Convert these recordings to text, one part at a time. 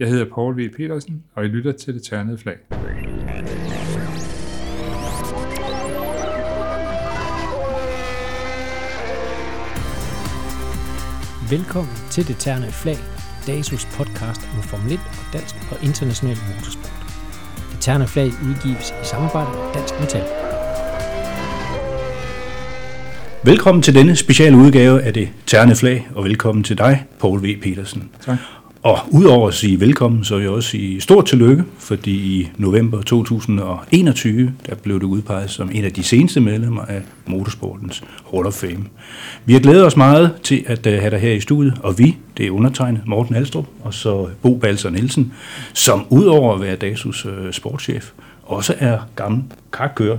Jeg hedder Paul V. Petersen, og I lytter til det ternede flag. Velkommen til Det Ternede Flag, DASUS podcast om Formel 1 og dansk og international motorsport. Det Ternede Flag udgives i samarbejde med Dansk Metal. Velkommen til denne speciale udgave af Det Ternede Flag, og velkommen til dig, Paul V. Petersen. Tak. Og udover at sige velkommen, så vil jeg også sige stort tillykke, fordi i november 2021, der blev det udpeget som en af de seneste medlemmer af Motorsportens Hall of Fame. Vi har glædet os meget til at øh, have dig her i studiet, og vi, det er undertegnet Morten Alstrup, og så Bo Balser Nielsen, som udover at være DASUS øh, sportschef, også er gammel karkører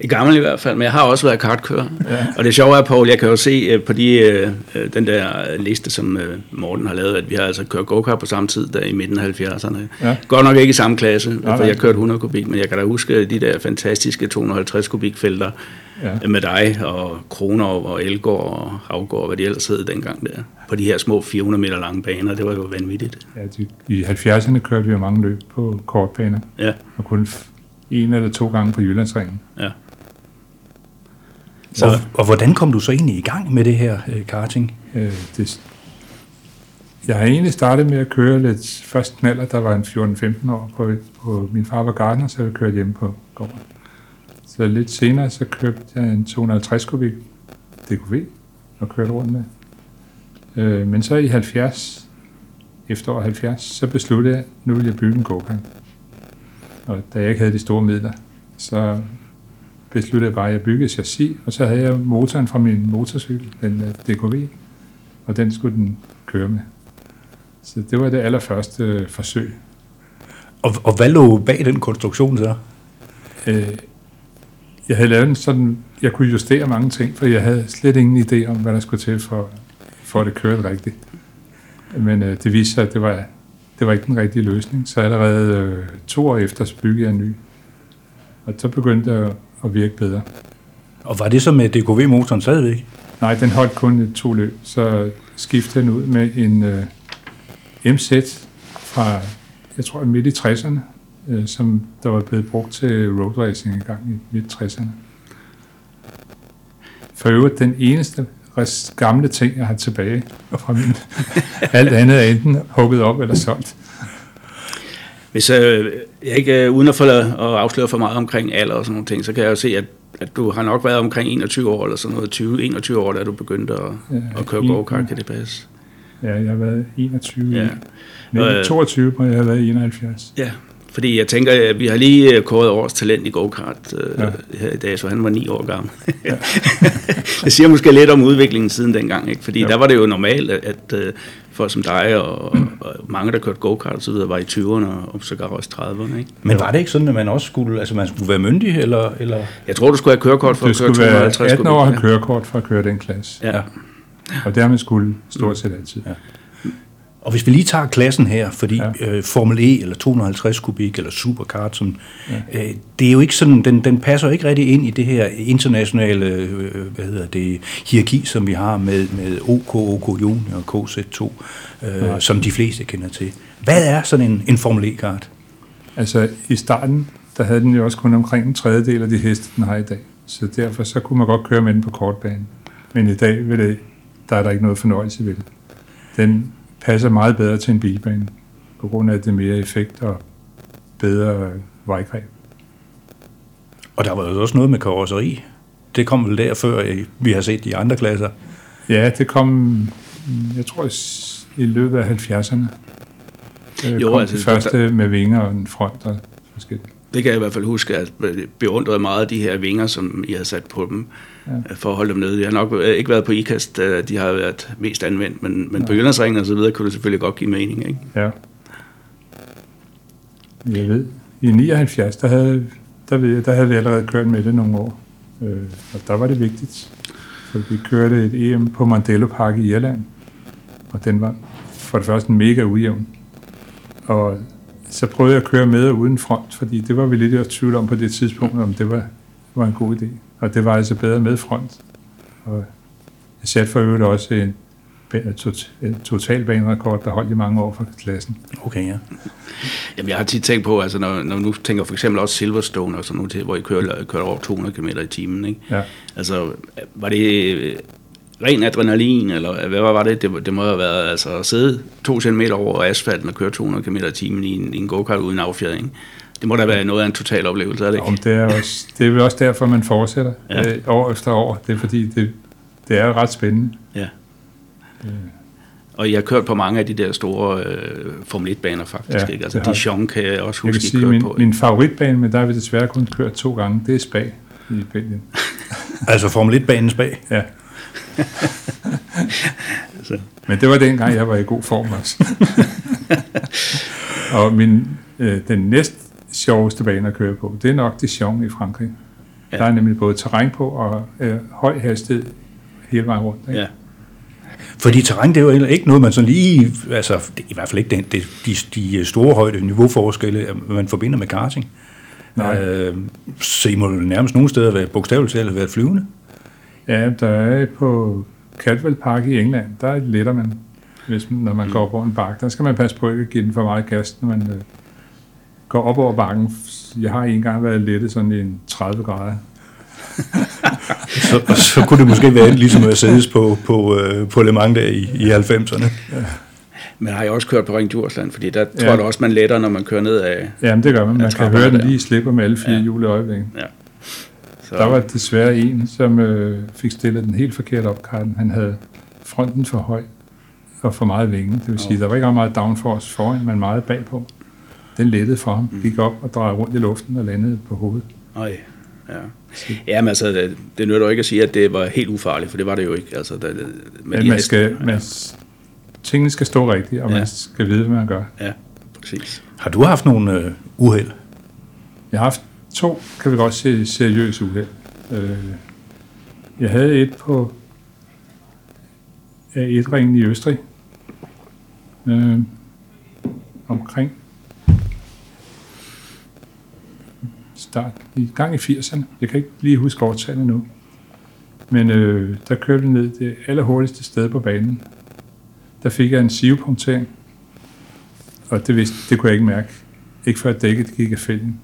i gammel i hvert fald, men jeg har også været kartkører. Ja. Og det sjove er, Paul, jeg kan jo se uh, på de, uh, den der liste, som Morten har lavet, at vi har altså kørt go-kart på samme tid, der i midten af 70'erne. Ja. Godt nok ikke i samme klasse, ja, for jeg kørte 100 kubik, men jeg kan da huske de der fantastiske 250 kubik felter ja. med dig og Kroner og Elgård og Havgård, hvad de ellers hed dengang der, på de her små 400 meter lange baner. Det var jo vanvittigt. Ja, de, I 70'erne kørte vi jo mange løb på kortbaner, Ja, og kun en eller to gange på Jyllandsringen. ja. Så. Og, og hvordan kom du så egentlig i gang med det her uh, karting? Øh, det, jeg har egentlig startet med at køre lidt først knaller, der var en 14-15 år. På, på, min far var gartner, så jeg kørte hjemme på gården. Så lidt senere, så købte jeg en 250 kubik DKV og kørte rundt med. Øh, men så i 70, efterår 70, så besluttede jeg, at nu ville jeg bygge en go-kart. Og da jeg ikke havde de store midler, så besluttede jeg bare, at jeg byggede chassis, og så havde jeg motoren fra min motorcykel, den øh, DKV, og den skulle den køre med. Så det var det allerførste øh, forsøg. Og, og hvad lå bag den konstruktion så? Øh, jeg havde lavet en sådan, jeg kunne justere mange ting, for jeg havde slet ingen idé om, hvad der skulle til for, for at det kørte rigtigt. Men øh, det viste sig, at det var, det var ikke den rigtige løsning. Så allerede øh, to år efter, så byggede jeg en ny. Og så begyndte det at virke bedre. Og var det så med DKV-motoren stadigvæk? Nej, den holdt kun et to løb, så skiftede den ud med en øh, MZ fra, jeg tror, midt i 60'erne, øh, som der var blevet brugt til road racing en gang i midt 60'erne. For øvrigt den eneste gamle ting, jeg har tilbage fra min. Alt andet er enten hugget op eller solgt. Hvis øh, jeg ikke, øh, uden at, få, at afsløre for meget omkring alder og sådan nogle ting, så kan jeg jo se, at, at du har nok været omkring 21 år eller sådan noget, 20-21 år, da du begyndte at, Ja, at køre go-kart, kan det passe? Ja, jeg har været 21. Ja. Ja. Øh, 22, og jeg har været 71. Ja, fordi jeg tænker, at vi har lige øh, kåret årets talent i go-kart øh, Ja. ja. her i dag, så han var ni år gammel. Ja. det siger måske lidt om udviklingen siden dengang, ikke? fordi Jo. der var det jo normalt, at, at øh, folk som dig og, og mange, der kørte go-kart og så videre, var i 20'erne og sågar også 30'erne. Ikke? Men var det ikke sådan, at man også skulle, altså man skulle være myndig, eller, eller? Jeg tror, du skulle have kørekort for Du at køre skulle være 250 18 år og have kørekort for at køre den klasse. Ja. ja. Og det har man skulle stort set altid. Ja. Og hvis vi lige tager klassen her, fordi Ja. ja. øh, Formel E, eller 250 kubik, eller Superkart, som, ja. øh, det er jo ikke sådan, den, den passer ikke rigtig ind i det her internationale, øh, hvad hedder det, hierarki, som vi har med, med OK, OK Junior og KZ2, øh, som de fleste kender til. Hvad er sådan en, en Formel E-kart? Altså i starten, der havde den jo også kun omkring en tredjedel af de heste, den har i dag. Så derfor så kunne man godt køre med den på kortbanen. Men i dag vil det, der er der ikke noget fornøjelse ved det. Den passer meget bedre til en bilbane, på grund af det er mere effekt og bedre vejgreb. Og der var jo også noget med karosseri. Det kom vel der før, vi har set de andre klasser. Ja, det kom, jeg tror, i løbet af 70'erne. Øh, Jo, kom altså, det første med vinger og en front og forskelligt. Det kan jeg i hvert fald huske, at jeg beundrede meget de her vinger, som I havde sat på dem, Ja. ja. for at holde dem nede. Jeg har nok øh, ikke været på IKAST, øh, de har været mest anvendt, men, men på Jyllandsringen og så videre kunne det selvfølgelig godt give mening. Ikke? Ja. Jeg ved, i 79, der havde, der, ved jeg, der havde vi allerede kørt med det nogle år. Øh, og der var det vigtigt. For vi kørte et EM på Mandello Park i Irland. Og den var for det første mega ujævn. Og så prøvede jeg at køre med og uden front, fordi det var vi lidt i tvivl om på det tidspunkt, om det var, var en god idé. Og det var altså bedre med front. Og jeg satte for øvrigt også en totalbanerekord, der holdt i mange år for klassen. Okay, ja. Jamen, jeg har tit tænkt på, altså når, når nu tænker for eksempel også Silverstone og sådan noget til, hvor I kører, kører over 200 km i timen, ikke? Ja. Altså, var det ren adrenalin, eller hvad var det? Det, det må have været altså, at sidde to centimeter over asfalten og køre 200 km i timen i en, i en go-kart uden affjedring. Det må da være noget af en total oplevelse, er det ikke? Om det, er også, det er vel også derfor, man fortsætter ja. øh, år efter år. Det er fordi, det, det er ret spændende. Ja. Øh. Og jeg har kørt på mange af de der store øh, Formel 1-baner faktisk. Ja, ikke? Altså Dijon kan jeg også huske, jeg kan sige, min, på. Min favoritbane, men der har vi desværre kun kørt to gange, det er Spa i Belgien. altså Formel 1-banen Spa? Ja. Så. Men det var dengang, jeg var i god form også. og min, øh, den næst sjoveste bane at køre på, det er nok Dijon i Frankrig. Ja. Der er nemlig både terræn på og øh, høj hastighed hele vejen rundt. Ikke? Ja. Fordi terræn, det er jo ikke noget, man sådan lige, altså det er i hvert fald ikke det, de, de store højde niveauforskelle, man forbinder med karting. Nej. Øh, så I må nærmest nogle steder være bogstaveligt talt være flyvende. Ja, der er på Caldwell Park i England, der letter man, hvis man, når man mm. går op over en bakke. Der skal man passe på ikke at give den for meget gas, når man øh, går op over bakken. Jeg har en gang været lettet sådan i en 30 grader. så, så kunne det måske være ligesom at sædes på, på, øh, på Le Mans der i, i 90'erne. Ja. Men har jeg også kørt på Ring Djursland, fordi der ja. tror jeg også, man letter, når man kører ned af Jamen det gør man. Man kan høre den lige slipper med alle fire ja. hjul i øjeblikket. Ja. Så. Der var desværre en, som øh, fik stillet den helt forkert op. Han havde fronten for høj og for meget vinge. Det vil sige, oh. der var ikke meget downforce foran, men meget bagpå. Den lettede for ham, mm. gik op og drejede rundt i luften og landede på hovedet. Oj, ja. Ja, men altså, det, det nytter jo ikke at sige, at det var helt ufarligt, for det var det jo ikke. Altså, det, med ja, man skal, ja. man, tingene skal stå rigtigt, og ja. man skal vide, hvad man gør. Ja, præcis. Har du haft nogle øh, uheld? Jeg har haft to, kan vi godt se, seriøse uheld. Øh, jeg havde et på A1-ringen i Østrig, øh, omkring start, i gang i 80'erne. Jeg kan ikke lige huske årtallet nu. Men øh, der kørte vi ned det allerhurtigste sted på banen. Der fik jeg en sivepunktering, og det, vidste, det kunne jeg ikke mærke. Ikke før dækket gik af fælden.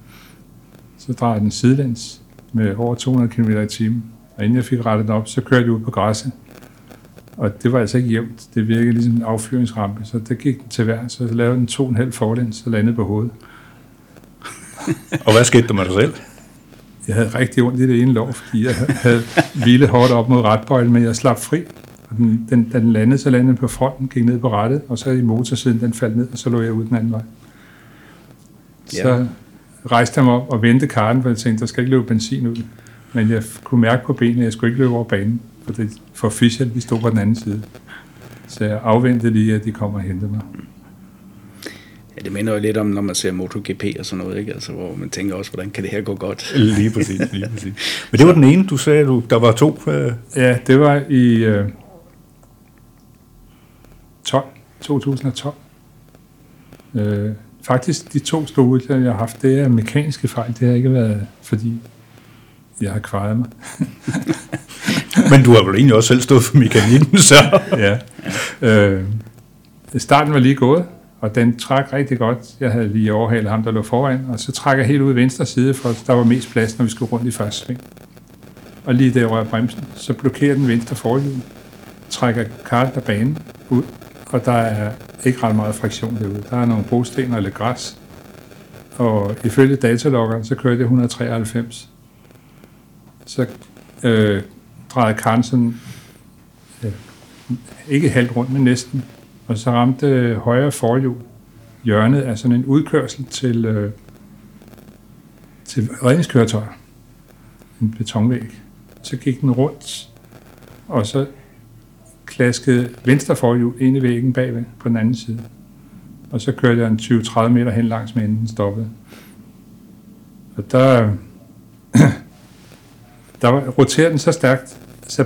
Så drejede den sidelæns med over 200 km i timen. Og inden jeg fik rettet op, så kørte jeg ud på græsset. Og det var altså ikke jævnt. Det virkede ligesom en affyringsrampe, så der gik den til vær. Så lavede den to og en halv forlæns og landede på hovedet. og hvad skete der med dig selv? Jeg havde rigtig ondt i det ene lov, fordi jeg havde hvilet hårdt op mod retbøjlen, men jeg slap fri. Og den, den, den landede, så landede på fronten, gik ned på rettet, og så i motorsiden, den faldt ned, og så lå jeg ud den anden vej. Ja. Rejste mig op og vendte karten, for jeg tænkte, der skal ikke løbe benzin ud. Men jeg kunne mærke på benene, at jeg skulle ikke løbe over banen, for, det, for Fischer, de stod på den anden side. Så jeg afventede lige, at de kommer og hentede mig. Ja, det minder jo lidt om, når man ser MotoGP og sådan noget, ikke? Altså, hvor man tænker også, hvordan kan det her gå godt? Lige præcis, lige præcis. Men det var den ene, du sagde, du, der var to? Øh... Ja, det var i øh, 12, 2012. Øh, faktisk de to store jeg har haft, det er mekaniske fejl. Det har ikke været, fordi jeg har kvaret mig. Men du har vel egentlig også selv stået for mekanikken, så... ja. Øh, starten var lige gået, og den trak rigtig godt. Jeg havde lige overhalet ham, der lå foran, og så trak jeg helt ud i venstre side, for der var mest plads, når vi skulle rundt i første sving. Og lige der rører bremsen, så blokerer den venstre forhjul, trækker karten af banen ud, og der er ikke ret meget friktion derude. Der er nogle brosten og lidt græs, og ifølge dataloggeren, så kørte jeg 193. Så øh, drejede karen sådan, øh, ikke halvt rundt, men næsten og så ramte øh, højre forhjul hjørnet af sådan en udkørsel til, øh, til redningskøretøjer. En betonvæg. Så gik den rundt, og så klaskede venstre forhjul ind i væggen bagved på den anden side. Og så kørte jeg en 20-30 meter hen langs med, inden den stoppede. Og der, der roterede den så stærkt, så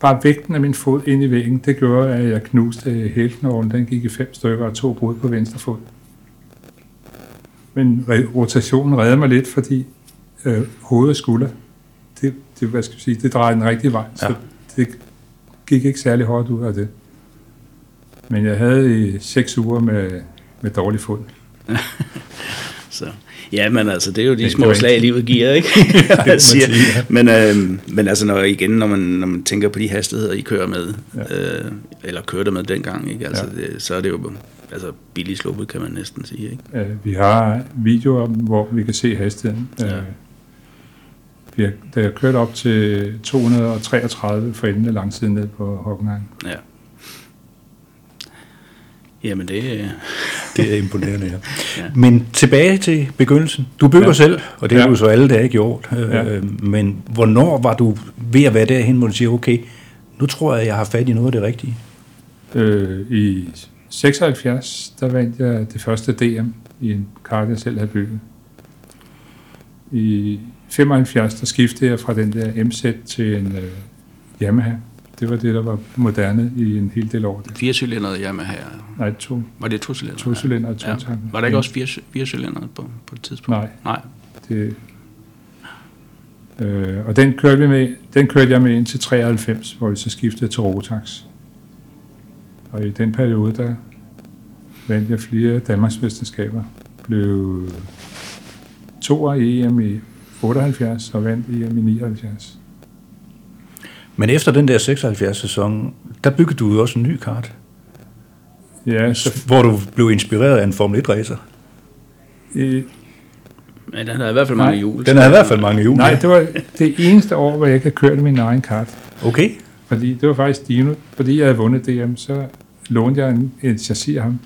bare vægten af min fod ind i væggen, det gjorde, at jeg knuste hælknoglen. Den gik i fem stykker og to brud på venstre fod. Men rotationen redder mig lidt, fordi øh, hoved og skulder, det, det, hvad skal jeg sige, det drejede den rigtige vej. Ja. Så det gik ikke særlig hårdt ud af det. Men jeg havde i seks uger med, med dårlig fod. Så. Ja, men altså, det er jo de Det små slag, livet giver, ikke? Jeg siger. men, øh, men altså, når, igen, når man, når man tænker på de hastigheder, I kører med, ja. øh, eller kørte med dengang, ikke? Altså, Ja. det, så er det jo altså, billigt sluppet, kan man næsten sige. Ikke? Øh, vi har videoer, hvor vi kan se hastigheden. Ja. Øh, vi har, da jeg kørte op til 233 for enden af langsiden ned på Hockenheim. Ja. Jamen, det, øh, Det er imponerende, ja. Ja. Men tilbage til begyndelsen. Du bygger ja. Ja. selv, og det har Ja. du så alle dage gjort. Ja. Øh, Men hvornår var du ved at være derhen, hvor du siger, okay, nu tror jeg, jeg har fat i noget af det rigtige? Øh, I 76, der vandt jeg det første DM i en kart, jeg selv havde bygget. I 75, der skiftede jeg fra den der MZ til en øh, Yamaha. Det var det, der var moderne i en hel del år. fire cylindrede Yamaha. Nej, to, Var det to cylinder? to cylinder og to Ja. tanker. Var der ikke også fire, fire cylindrede på, på et tidspunkt? Nej. Nej. Det, øh, og den kørte, vi med, den kørte jeg med indtil 93, hvor vi så skiftede til Rotax. Og i den periode, der vandt jeg flere Danmarksmesterskaber. Blev toer i EM i 78 og vandt EM i 79. Men efter den der 76-sæson, der byggede du jo også en ny kart, Ja, så, hvor du blev inspireret af en Formel 1-racer. øh, Men den havde i hvert fald mange Nej, hjul. Den havde i hvert fald mange hjul. nej, det var det eneste år, hvor jeg ikke havde kørt min egen kart. Okay. Fordi det var faktisk Dino, fordi jeg havde vundet DM, så lånte jeg en, en chassis af ham.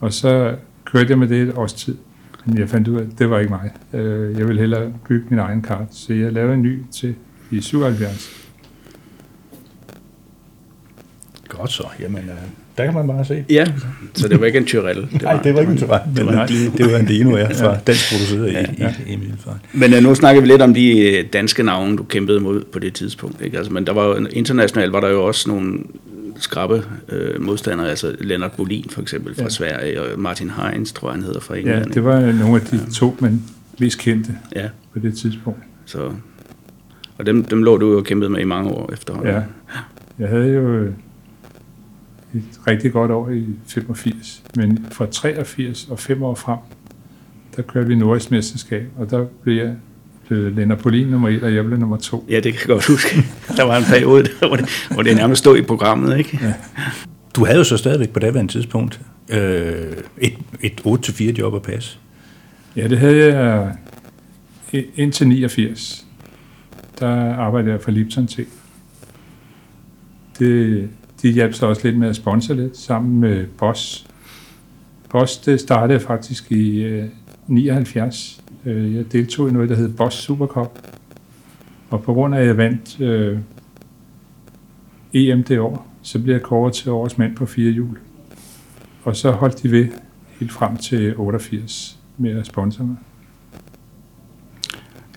Og så kørte jeg med det et års tid. Men jeg fandt ud af, at det var ikke mig. Øh, Jeg ville hellere bygge min egen kart. Så jeg lavede en ny til i 77. Godt så. Jamen, øh, der kan man bare se. Ja, så det var ikke en Tyrell. Det Nej, det var ikke en det var en det, det var en Dino, ja, fra dansk produceret Ja, i, ja. i, i Middelfart. Men uh, nu snakker vi lidt om de øh, danske navne, du kæmpede mod på det tidspunkt. Ikke? Altså, men der var jo, internationalt var der jo også nogle skrappe øh, modstandere, altså Lennart Bolin for eksempel fra Ja. Sverige, og Martin Heinz, tror jeg han hedder fra Ja, England. det var nogle af de to, men mest kendte ja, på det tidspunkt. så, og dem, dem lå du jo og kæmpede med i mange år efterhånden. Ja. Jeg havde jo øh, et rigtig godt år i 85, men fra 83 og fem år frem, der kørte vi Nordisk Mesterskab, og der blev jeg blev Lennart Polin nummer et, og jeg blev nummer to. Ja, det kan jeg godt huske. Der var en periode, der, hvor, det, hvor det nærmest stod i programmet, ikke? Ja. Du havde jo så stadigvæk på daværende tidspunkt øh, et, et 8-4 job at passe. Ja, det havde jeg i- indtil 89. Der arbejdede jeg for Lipton til. Det, de hjalp så også lidt med at sponsor lidt, sammen med Boss. Boss, det startede faktisk i øh, 79. Øh, jeg deltog i noget, der hed Boss Super Cup. Og på grund af, at jeg vandt øh, EM det år, så blev jeg kåret til årets mand på fire hjul. Og så holdt de ved helt frem til 88 med at sponsore mig.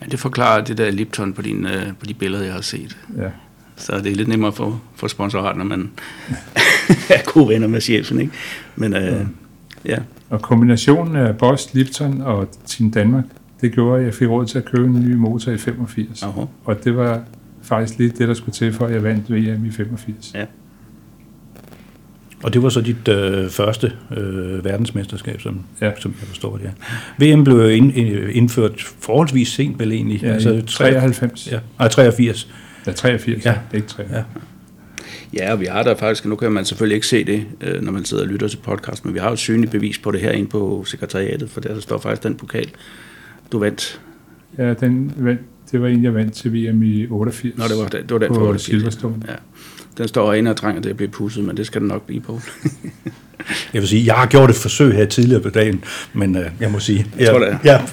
Ja, det forklarer det der Lipton på, din, øh, på de billeder, jeg har set. Ja. Så det er lidt nemmere for, for sponsorat, når man er gode venner med chefen, ikke? Men øh, ja, Og kombinationen af Bosch, Lipton og Team Danmark, det gjorde, at jeg fik råd til at købe en ny motor i 85. Aha. Og det var faktisk lige det, der skulle til, for at jeg vandt VM i 85. Ja. Og det var så dit øh, første øh, verdensmesterskab, som, Ja. som jeg forstår det. Ja. VM blev ind, indført forholdsvis sent, vel egentlig? Ja, i 93. Ja, nej, 83. Ja, 83, Ja. ja. ikke 83. Ja. Ja, og vi har der faktisk, nu kan man selvfølgelig ikke se det, øh, når man sidder og lytter til podcast, men vi har jo et synligt bevis på det her inde på sekretariatet, for der står faktisk den pokal, du vandt. Ja, den vandt, det var en, jeg vandt til VM i 88. Nå, det var, det var den på for 88. Silverstone. Ja. Den står inde og trænger til at blive pudset, men det skal den nok blive på. Jeg vil sige, jeg har gjort et forsøg her tidligere på dagen, men øh, jeg må sige, jeg, tror, det er. jeg,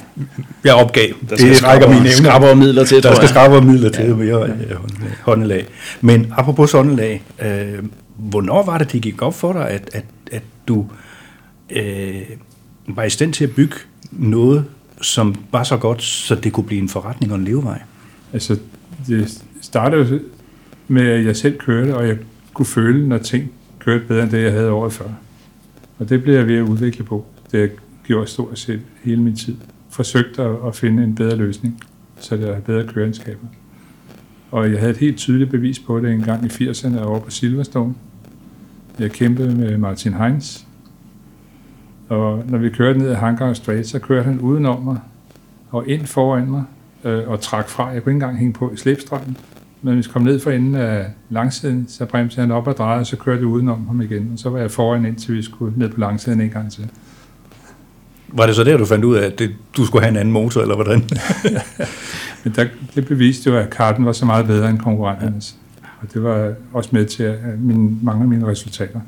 jeg opgav. Der det rækker mine evner. midler til, Der tror skal jeg. skrappere midler til, ja. mere ja. håndelag. Men apropos håndelag, øh, hvornår var det, det gik op for dig, at, at, at du øh, var i stand til at bygge noget, som var så godt, så det kunne blive en forretning og en levevej? Altså, det startede med, at jeg selv kørte, og jeg kunne føle, når ting kørte bedre end det, jeg havde året før. Og det blev jeg ved at udvikle på. Det gjorde jeg stort set hele min tid. Forsøgte at, at finde en bedre løsning, så det er bedre køreegenskaber. Og jeg havde et helt tydeligt bevis på det en gang i 80'erne over på Silverstone. Jeg kæmpede med Martin Heinz, og når vi kørte ned ad Hangar Strait, så kørte han udenom mig og ind foran mig øh, og trak fra. Jeg kunne ikke engang hænge på i slipstrømmen. Men hvis vi kom ned for enden af langsiden, så bremsede han op og drejede, og så kørte jeg udenom ham igen. Og så var jeg foran, indtil vi skulle ned på langsiden en gang til. Var det så der, du fandt ud af, at det, du skulle have en anden motor, eller hvordan? Men der, det beviste jo, at karten var så meget bedre end konkurrenternes. Og det var også med til at mine, mange af mine resultater.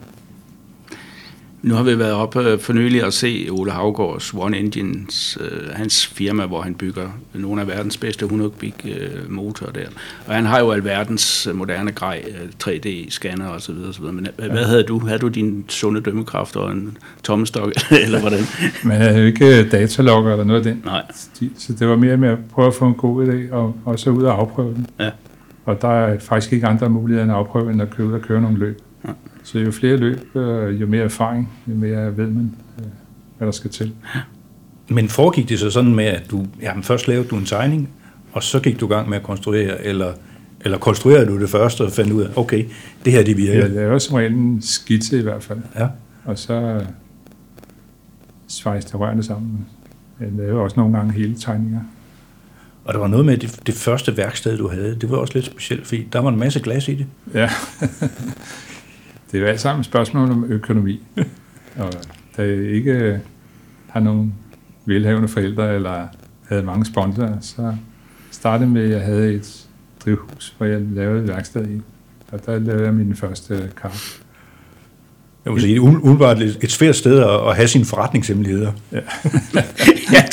Nu har vi været oppe for nylig og se Ole Havgårds One Engines, øh, hans firma, hvor han bygger nogle af verdens bedste 100 kubik øh, motorer der. Og han har jo alverdens moderne grej, 3D-scanner og så videre, så videre. Men ja. hvad havde du? Havde du din sunde dømmekraft og en tommestok, eller hvordan? Man havde jo ikke datalogger eller noget af den. Nej. Så det var mere med at prøve at få en god idé, og, og så ud og afprøve den. Ja. Og der er faktisk ikke andre muligheder end at afprøve, end at købe og køre nogle løb. Så jo flere løb, øh, jo mere erfaring, jo mere ved man, øh, hvad der skal til. Men foregik det så sådan med, at du jamen, først lavede du en tegning, og så gik du i gang med at konstruere, eller, eller konstruerede du det først og fandt ud af, okay, det her det virker? Jeg laver som regel en skitse i hvert fald, Ja. og så svejste jeg rørene sammen. Jeg laver også nogle gange hele tegninger. Og der var noget med det, det første værksted, du havde, det var også lidt specielt, fordi der var en masse glas i det. Ja. det er jo alt sammen et spørgsmål om økonomi. Og da jeg ikke har nogen velhavende forældre, eller havde mange sponsorer, så startede med, at jeg havde et drivhus, hvor jeg lavede et værksted i. Og der lavede jeg min første kart. Jeg må sige, umiddelbart et et svært sted at, have sine forretningshemmeligheder. ja,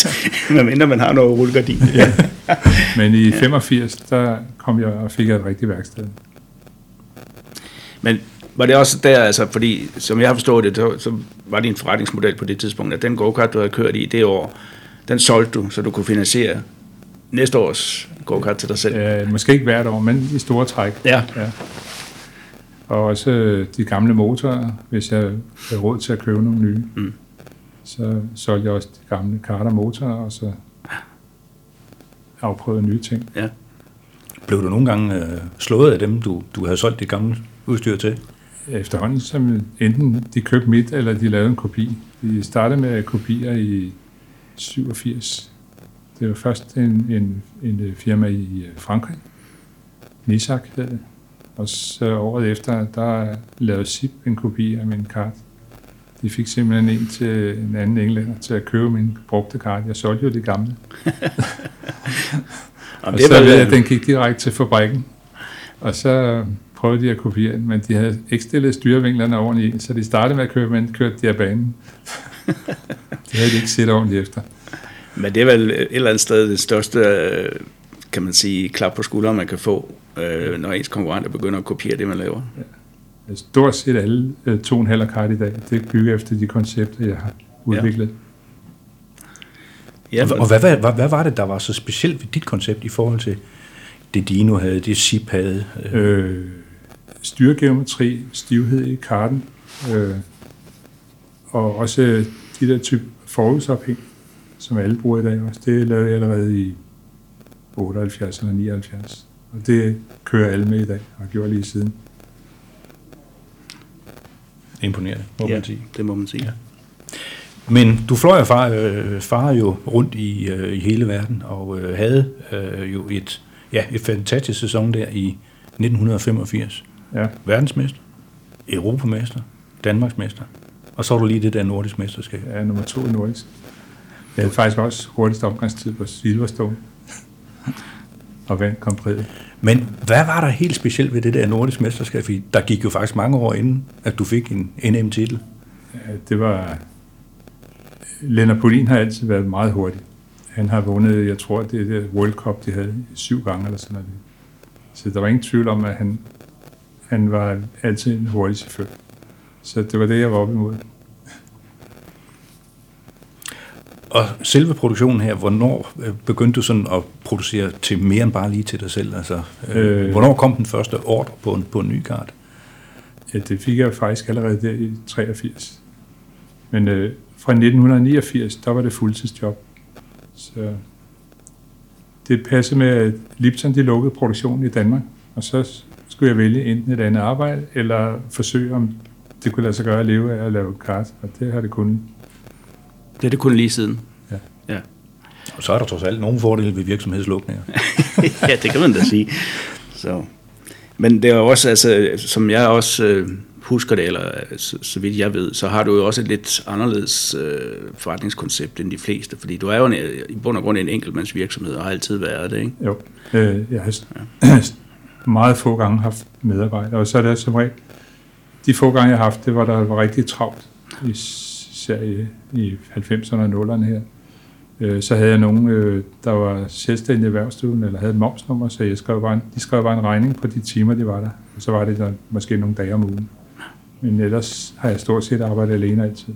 medmindre man har noget rullegardin. Ja. Men i 85, der kom jeg og fik jeg et rigtigt værksted. Men var det også der, altså, fordi som jeg har forstået det, så, så var din forretningsmodel på det tidspunkt, at den go-kart, du havde kørt i det år, den solgte du, så du kunne finansiere næste års go-kart til dig selv. Øh, måske ikke hvert år, men i store træk. Ja. ja. Og også øh, de gamle motorer, hvis jeg havde råd til at købe nogle nye. Mm. Så solgte jeg også de gamle karter motorer, og så afprøvede nye ting. Ja. Blev du nogle gange øh, slået af dem, du, du havde solgt det gamle udstyr til? Efterhånden, som enten de købte mit, eller de lavede en kopi. Vi startede med kopier i 87. Det var først en, en, en firma i øh, Frankrig, Nisak hed det. Og så året efter, der lavede SIP en kopi af min kart. De fik simpelthen en til en anden englænder til at købe min brugte kart. Jeg solgte jo det gamle. Og Og det så var, jeg, den gik direkte til fabrikken. Og så prøvede de at kopiere den, men de havde ikke stillet styrevinklerne ordentligt ind, så de startede med at køre, men kørte de af banen. det havde de ikke set ordentligt efter. men det er vel et eller andet sted det største, øh, kan man sige, klap på skulderen, man kan få, øh, når ens konkurrenter begynder at kopiere det, man laver. Stort set alle øh, to en halv kart i dag, det bygger efter de koncepter, jeg har udviklet. Ja, Og hvad, hvad, hvad, hvad var det, der var så specielt ved dit koncept i forhold til det Dino havde, det SIP havde? Øh, Styregeometri, stivhed i karten, øh, og også øh, de der type forudsophæng, som alle bruger i dag også, det lavede jeg allerede i 78 eller 79. Og det kører alle med i dag, og har gjort lige siden. imponerende, må ja, man sige. det må man sige. Ja. Men du fløj og far, øh, far jo rundt i, øh, i hele verden, og øh, havde øh, jo et, ja, et fantastisk sæson der i 1985. Ja, Verdensmester, Europamester, Danmarksmester, og så var du lige det der nordisk mesterskab. er nummer to i nordisk. Jeg havde faktisk også hurtigst omgangstid på Silverstone. og vandt kompriet. Men hvad var der helt specielt ved det der nordisk mesterskab? Fordi Der gik jo faktisk mange år inden, at du fik en NM-titel. Ja, det var... Lennart Polin har altid været meget hurtig. Han har vundet, jeg tror, det er det World Cup, de havde syv gange eller sådan noget. Så der var ingen tvivl om, at han, han var altid en hurtig chauffør. Så det var det, jeg var op imod. Og selve produktionen her, hvornår øh, begyndte du sådan at producere til mere end bare lige til dig selv? Altså, øh, Øh. hvornår kom den første ordre på en, på en ny kart? Ja, det fik jeg faktisk allerede der i 83. Men øh, fra 1989, der var det fuldtidsjob. Så det passede med, at Lipton de lukkede produktionen i Danmark, og så skulle jeg vælge enten et andet arbejde, eller forsøge om det kunne lade sig gøre at leve af at lave kart, og det har det kun. Det er det kun lige siden. Ja. ja. Og så er der trods alt nogle fordele ved virksomhedslukninger. ja, det kan man da sige. Så. Men det er jo også, altså, som jeg også øh, husker det, eller så, så vidt jeg ved, så har du jo også et lidt anderledes øh, forretningskoncept end de fleste, fordi du er jo en, i bund og grund en enkeltmandsvirksomhed, og har altid været det, ikke? Jo, øh, jeg har ja. meget få gange haft medarbejdere, og så er det som regel, de få gange jeg har haft det, hvor der var rigtig travlt, især i, i 90'erne og 0'erne her. Øh, så havde jeg nogen, øh, der var selvstændige erhvervsstuen, eller havde et momsnummer, så jeg skrev bare en, de skrev bare en regning på de timer, de var der. Og så var det der, måske nogle dage om ugen. Men ellers har jeg stort set arbejdet alene altid.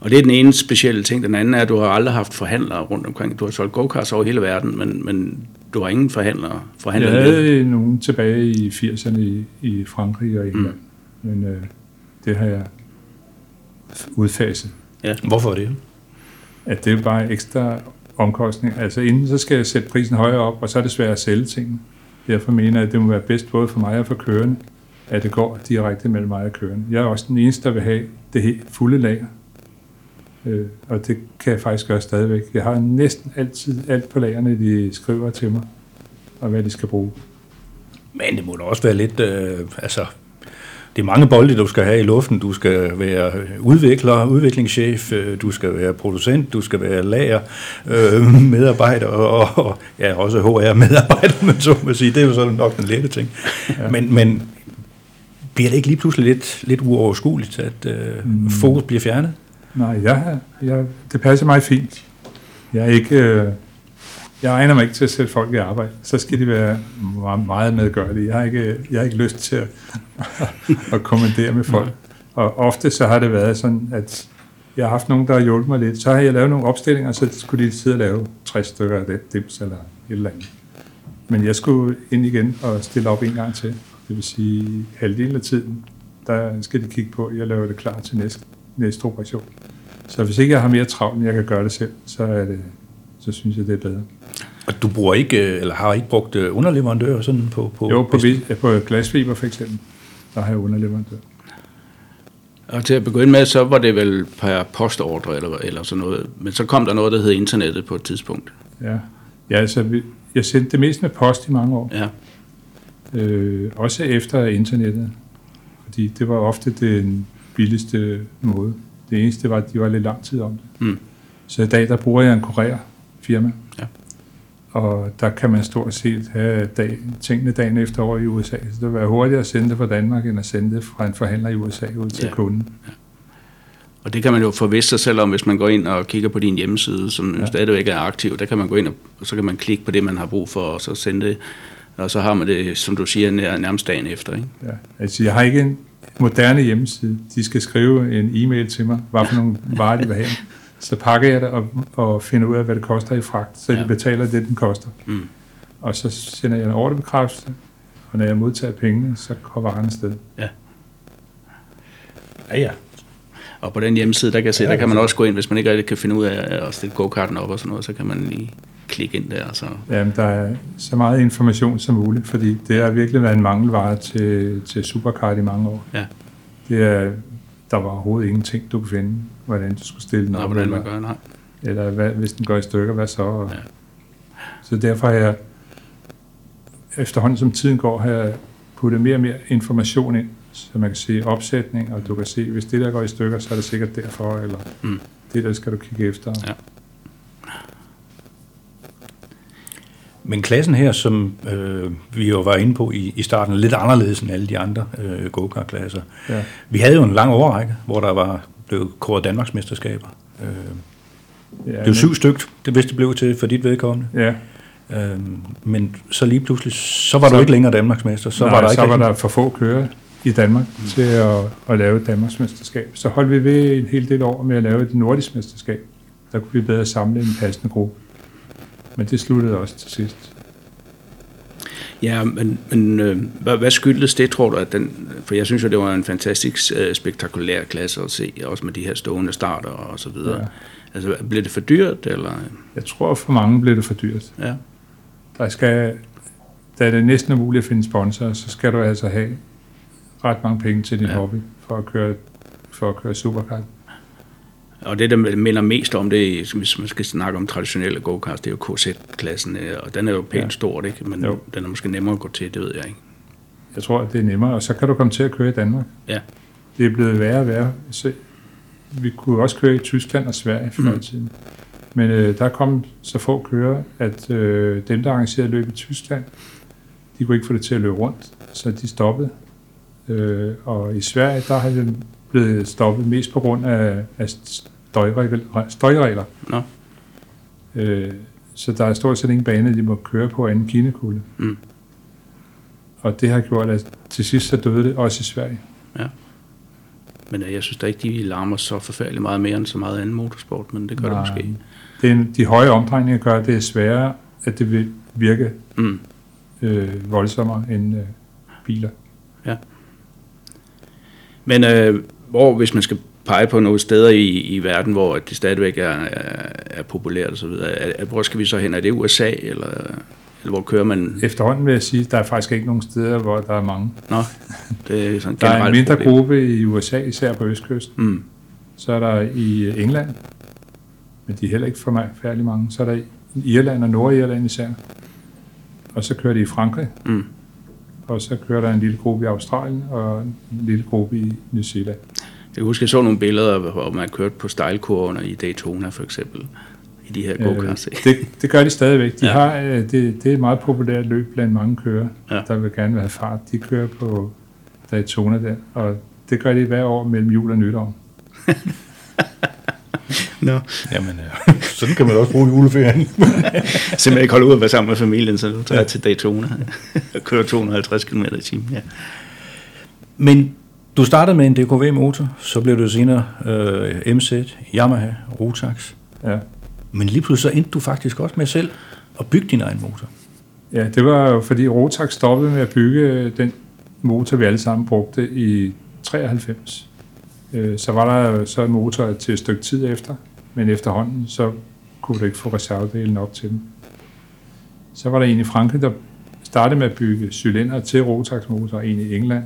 Og det er den ene specielle ting. Den anden er, at du har aldrig haft forhandlere rundt omkring. Du har solgt go-karts over hele verden, men, men du har ingen forhandlere. forhandlere jeg havde med. nogen tilbage i 80'erne i, i Frankrig og England. Mm. Men øh, det har jeg udfaset. Ja. Hvorfor er det? At det er bare ekstra omkostning. Altså inden så skal jeg sætte prisen højere op, og så er det svært at sælge tingene. Derfor mener jeg, at det må være bedst både for mig og for kørende, at det går direkte mellem mig og kørende. Jeg er også den eneste, der vil have det helt fulde lager. Øh, og det kan jeg faktisk gøre stadigvæk. Jeg har næsten altid alt på lagerne, de skriver til mig, og hvad de skal bruge. Men det må da også være lidt, øh, altså, det er mange bolde, du skal have i luften. Du skal være udvikler, udviklingschef, øh, du skal være producent, du skal være lager, øh, medarbejder og, og ja, også HR-medarbejder, men så må sige. Det er jo sådan nok den lette ting. Ja. Men, men bliver det ikke lige pludselig lidt, lidt uoverskueligt, at øh, mm. fokus bliver fjernet? Nej, jeg, jeg, det passer mig fint. Jeg er ikke... Øh, jeg egner mig ikke til at sætte folk i arbejde. Så skal de være meget, medgørlige. Jeg har ikke, jeg har ikke lyst til at, at kommandere med folk. Og ofte så har det været sådan, at jeg har haft nogen, der har hjulpet mig lidt. Så har jeg lavet nogle opstillinger, så skulle de sidde og lave 60 stykker af det, dims eller et eller andet. Men jeg skulle ind igen og stille op en gang til. Det vil sige, halvdelen af tiden, der skal de kigge på, at jeg laver det klar til næste, næste operation. Så hvis ikke jeg har mere travlt, end jeg kan gøre det selv, så, er det, så synes jeg, det er bedre. Og du bruger ikke, eller har ikke brugt øh, underleverandører sådan på... på jo, på, ja, på glasfiber for eksempel, der har jeg underleverandører. Og til at begynde med, så var det vel per postordre eller, eller sådan noget. Men så kom der noget, der hed internettet på et tidspunkt. Ja, ja altså vi, jeg sendte det mest med post i mange år. Ja. Øh, også efter internettet. Fordi det var ofte den billigste måde. Det eneste var, at de var lidt lang tid om det. Mm. Så i dag, der bruger jeg en kurerfirma. Ja. Og der kan man stort set have dag, tingene dagen efter over i USA. Så det vil være hurtigere at sende det fra Danmark, end at sende det fra en forhandler i USA ud til ja. kunden. Ja. Og det kan man jo forvisse sig selv om, hvis man går ind og kigger på din hjemmeside, som ja. stadigvæk er aktiv. Der kan man gå ind, og så kan man klikke på det, man har brug for, og så sende det. Og så har man det, som du siger, nærmest dagen efter. Ikke? Ja, altså jeg har ikke en moderne hjemmeside. De skal skrive en e-mail til mig, hvad for nogle varer de vil have. Så pakker jeg det og, og finder ud af, hvad det koster i fragt, så ja. de betaler det, den koster. Mm. Og så sender jeg en ordrebekræftelse, og når jeg modtager pengene, så går varen afsted. Ja. Ja, ja. Og på den hjemmeside, der kan, se, ja, der kan man også gå ind, hvis man ikke rigtig kan finde ud af at stille go-karten op og sådan noget, så kan man lige klikke ind der. Så. Jamen, der er så meget information som muligt, fordi det har virkelig været en mangelvare til, til Supercard i mange år. Ja. Det er, der var overhovedet ingenting, du kunne finde, hvordan du skulle stille den op. hvordan man gør, nej. Eller hvad, hvis den går i stykker, hvad så? Ja. Så derfor har jeg, efterhånden som tiden går, har jeg puttet mere og mere information ind, så man kan se opsætning, og du kan se, hvis det der går i stykker, så er det sikkert derfor, eller mm. det der skal du kigge efter. Ja. Men klassen her, som øh, vi jo var inde på i, i starten, er lidt anderledes end alle de andre øh, go-kart-klasser. Ja. Vi havde jo en lang overrække, hvor der var blevet kåret Danmarksmesterskaber. Øh, ja, det var syv stykker, det hvis det blev til for dit vedkommende. Ja. Øh, men så lige pludselig, så var så, du ikke længere Danmarksmester. Så nej, var der ikke så var der for få kører i Danmark mm. til at, at lave et Danmarksmesterskab. Så holdt vi ved en hel del år med at lave et nordisk mesterskab. Der kunne vi bedre samle en passende gruppe. Men det sluttede også til sidst. Ja, men, men øh, hvad, hvad skyldes det, tror du? At den, for jeg synes jo, det var en fantastisk øh, spektakulær klasse at se, også med de her stående starter og så videre. Ja. Altså, blev det for dyrt, eller? Jeg tror, for mange blev det for dyrt. Ja. Der skal, da det næsten er muligt at finde sponsorer, så skal du altså have ret mange penge til din ja. hobby. for at køre, for at køre superkart. Og det, der minder mest om det, hvis man skal snakke om traditionelle go-karts, det er jo KZ-klassen, øh, og den er jo pænt ja. stor, ikke? men jo. den er måske nemmere at gå til, det ved jeg ikke. Jeg tror, at det er nemmere, og så kan du komme til at køre i Danmark. Ja. Det er blevet værre og værre. Så vi kunne også køre i Tyskland og Sverige før mm. tiden. Men øh, der kom så få kører, at øh, dem, der arrangerede løb i Tyskland, de kunne ikke få det til at løbe rundt, så de stoppede. Øh, og i Sverige, der har det blevet stoppet mest på grund af, af støjregler. støjregler. Nå. Øh, så der er stort set ingen bane, de må køre på anden kinekugle. Mm. Og det har gjort, at til sidst så døde det også i Sverige. Ja. Men øh, jeg synes da ikke, de larmer så forfærdeligt meget mere end så meget anden motorsport, men det gør Nej. det måske. Det er, de høje omdrejninger gør, at det er sværere, at det vil virke mm. øh, voldsommere end øh, biler. Ja. Men øh, hvor, hvis man skal pege på nogle steder i, i verden, hvor det stadigvæk er, er, er populært og så videre, er, hvor skal vi så hen? Er det USA, eller, eller hvor kører man? Efterhånden vil jeg sige, at der er faktisk ikke nogen steder, hvor der er mange. Nå, det er sådan Der er en mindre problem. gruppe i USA, især på Østkysten. Mm. Så er der i England, men de er heller ikke for mig færdig mange. Så er der i Irland og Nordirland især. Og så kører de i Frankrig. Mm. Og så kører der en lille gruppe i Australien og en lille gruppe i New Zealand. Jeg husker, jeg så nogle billeder, hvor man kørte på stejlkurverne i Daytona for eksempel, i de her go-karts. Øh, det, det gør de stadigvæk. De ja. har, øh, det, det er et meget populært løb blandt mange kører, ja. der vil gerne have fart. De kører på Daytona der, og det gør de hver år mellem jul og nytår. No. Jamen, ja. sådan kan man også bruge juleferien. Simpelthen ikke holde ud at være sammen med familien, så du tager ja. til Daytona og kører 250 km i timen. Ja. Men du startede med en DKV-motor, så blev du senere øh, MZ, Yamaha, Rotax. Ja. Men lige pludselig så endte du faktisk også med selv at bygge din egen motor. Ja, det var fordi Rotax stoppede med at bygge den motor, vi alle sammen brugte i 93. Øh, så var der så en motor til et stykke tid efter, men efterhånden så kunne du ikke få reservedelen op til den. Så var der en i Frankrig, der startede med at bygge cylinder til Rotax-motor, en i England.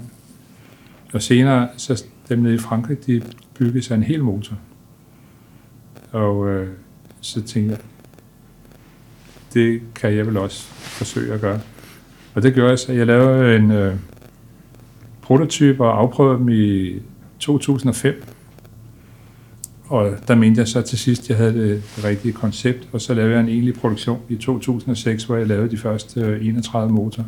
Og senere, så dem nede i Frankrig, de byggede sig en hel motor. Og øh, så tænkte jeg, det kan jeg vel også forsøge at gøre. Og det gjorde jeg så. Jeg lavede en øh, prototype og afprøvede dem i 2005. Og der mente jeg så til sidst, at jeg havde det, det rigtige koncept, og så lavede jeg en egentlig produktion i 2006, hvor jeg lavede de første øh, 31 motorer.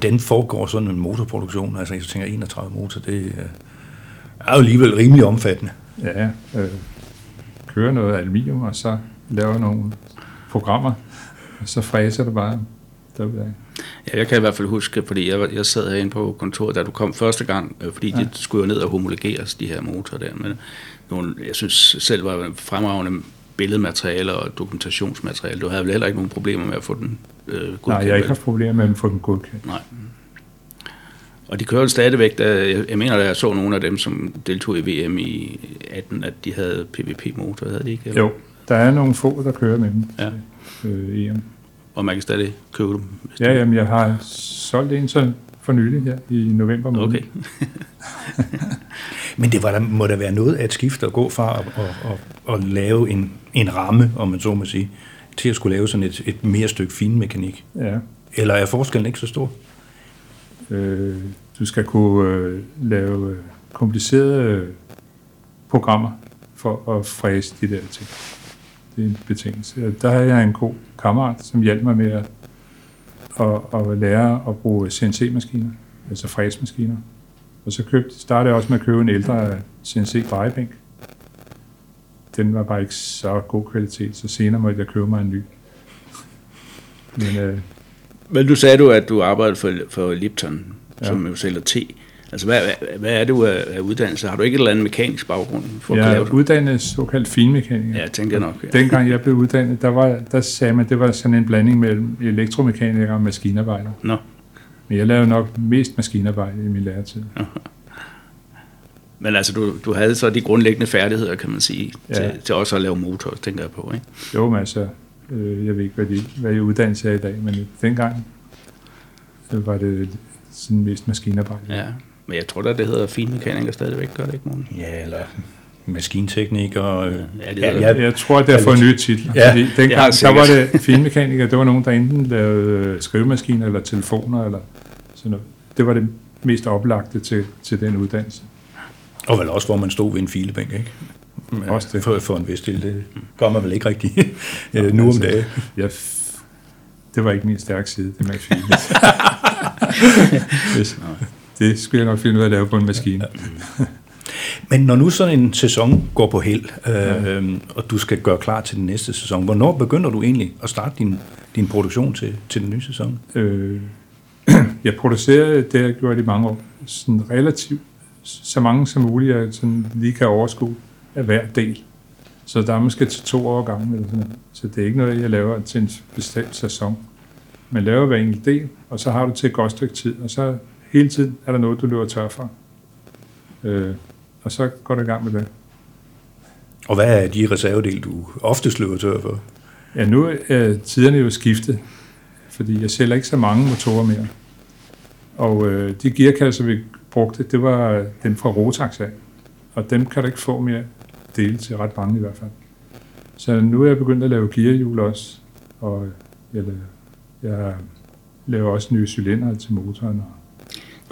Hvordan foregår sådan en motorproduktion? Altså, jeg tænker 31 motor, det øh, er jo alligevel rimelig omfattende. Ja, øh, kører noget aluminium, og så laver nogle programmer, og så fræser det bare derudad. Ja, jeg kan i hvert fald huske, fordi jeg, jeg sad herinde på kontoret, da du kom første gang, øh, fordi ja. de skulle jo ned og homologeres, de her motorer der. Men nogle, jeg synes selv var fremragende billedmateriale og dokumentationsmateriale. Du havde vel heller ikke nogen problemer med at få den øh, godkendt? Nej, jeg har ikke haft problemer med at få den godkendt. Nej. Og de kører stadigvæk, da, jeg mener, da jeg så nogle af dem, som deltog i VM i 18, at de havde PVP-motor, havde de ikke? Eller? Jo, der er nogle få, der kører med dem ja. øh, EM og man kan stadig købe dem. Ja, jamen, jeg har solgt en sådan for nylig her i november måned. Okay. Men det var der, må der være noget af et skift at gå fra at, at, at, at lave en, en ramme, om man så må sige, til at skulle lave sådan et, et mere stykke finmekanik. Ja. Eller er forskellen ikke så stor? Øh, du skal kunne øh, lave komplicerede programmer for at fræse de der ting det er en betingelse. Der havde jeg en god kammerat, som hjalp mig med at, at, at lære at bruge CNC-maskiner, altså fræsmaskiner. Og så købte, startede jeg også med at købe en ældre CNC-drejebænk. Den var bare ikke så god kvalitet, så senere måtte jeg købe mig en ny. Men, øh, Men du sagde du, at du arbejdede for, for Lipton, ja. som jo sælger te. Altså, hvad, hvad, er du af, uddannelse? Har du ikke et eller andet mekanisk baggrund? For jeg er uddannet såkaldt finmekaniker. Ja, tænkte jeg nok. Ja. Dengang jeg blev uddannet, der, var, der sagde man, at det var sådan en blanding mellem elektromekaniker og maskinarbejder. Nå. Men jeg lavede nok mest maskinarbejde i min læretid. Men altså, du, du havde så de grundlæggende færdigheder, kan man sige, ja. til, til også at lave motor, tænker jeg på, ikke? Jo, men altså, øh, jeg ved ikke, hvad, de, hvad I uddannelse er i dag, men dengang var det sådan mest maskinarbejde. Ja. Men jeg tror da, det hedder finmekaniker stadigvæk, gør det ikke, morgen? Ja, eller maskintekniker. Og, Ja, det ja, ja, Jeg tror, det har fået nye titler. Ja, fordi dengang, det der var det finmekanikere, det var nogen, der enten lavede skrivemaskiner eller telefoner eller sådan noget. Det var det mest oplagte til, til den uddannelse. og vel også, hvor man stod ved en filebænk, ikke? Men Også det. For, for en vis del, det gør man vel ikke rigtig øh, nu om Altså, dagen. Jeg, det var ikke min stærke side, det med file. det, det skulle jeg nok finde ud af at lave på en maskine. Men når nu sådan en sæson går på held, øh, og du skal gøre klar til den næste sæson, hvornår begynder du egentlig at starte din, din produktion til, til den nye sæson? Øh, jeg producerede, det jeg gjort i mange år, sådan relativt så mange som muligt, jeg sådan lige kan overskue af hver del. Så der er måske til to år gange eller sådan noget. Så det er ikke noget, jeg laver til en bestemt sæson. Man laver hver enkelt del, og så har du til et godt stykke tid, og så hele tiden er der noget, du løber tør for. Øh, og så går du i gang med det. Og hvad er de reservedele, du oftest løber tør for? Ja, nu er tiderne jo skiftet, fordi jeg sælger ikke så mange motorer mere. Og øh, de gearkasser, vi brugte, det var dem fra Rotax af. Og dem kan du ikke få mere dele til ret mange i hvert fald. Så nu er jeg begyndt at lave gearhjul også, og jeg laver, jeg laver også nye cylinder til motoren. Og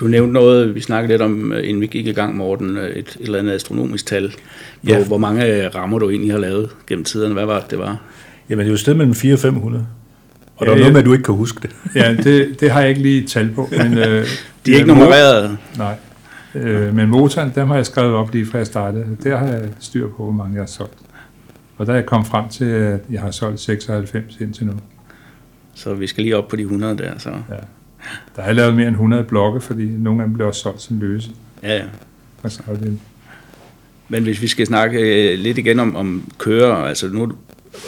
Du nævnte noget, vi snakkede lidt om, øh, inden vi gik i gang, Morten, øh, et, et eller andet astronomisk tal. Hvor, Ja. hvor mange øh, rammer du egentlig har lavet gennem tiderne. Hvad var det, det var? Jamen, det er jo et sted mellem 400 og 500. Og der Ja, er noget ja. med, at du ikke kan huske det. ja, det, det har jeg ikke lige tal på. Men, øh, De er ikke nummereret. Nej. Øh, men motoren, dem har jeg skrevet op lige fra jeg startede. Der har jeg styr på, hvor mange jeg har solgt. Og der er jeg kommet frem til, at jeg har solgt 96 indtil nu. Så vi skal lige op på de 100 der. Så. Der har jeg lavet mere end 100 blokke, fordi nogle af dem bliver også solgt som løse. Ja, ja. Og så er det- Men hvis vi skal snakke øh, lidt igen om, om kører, altså nu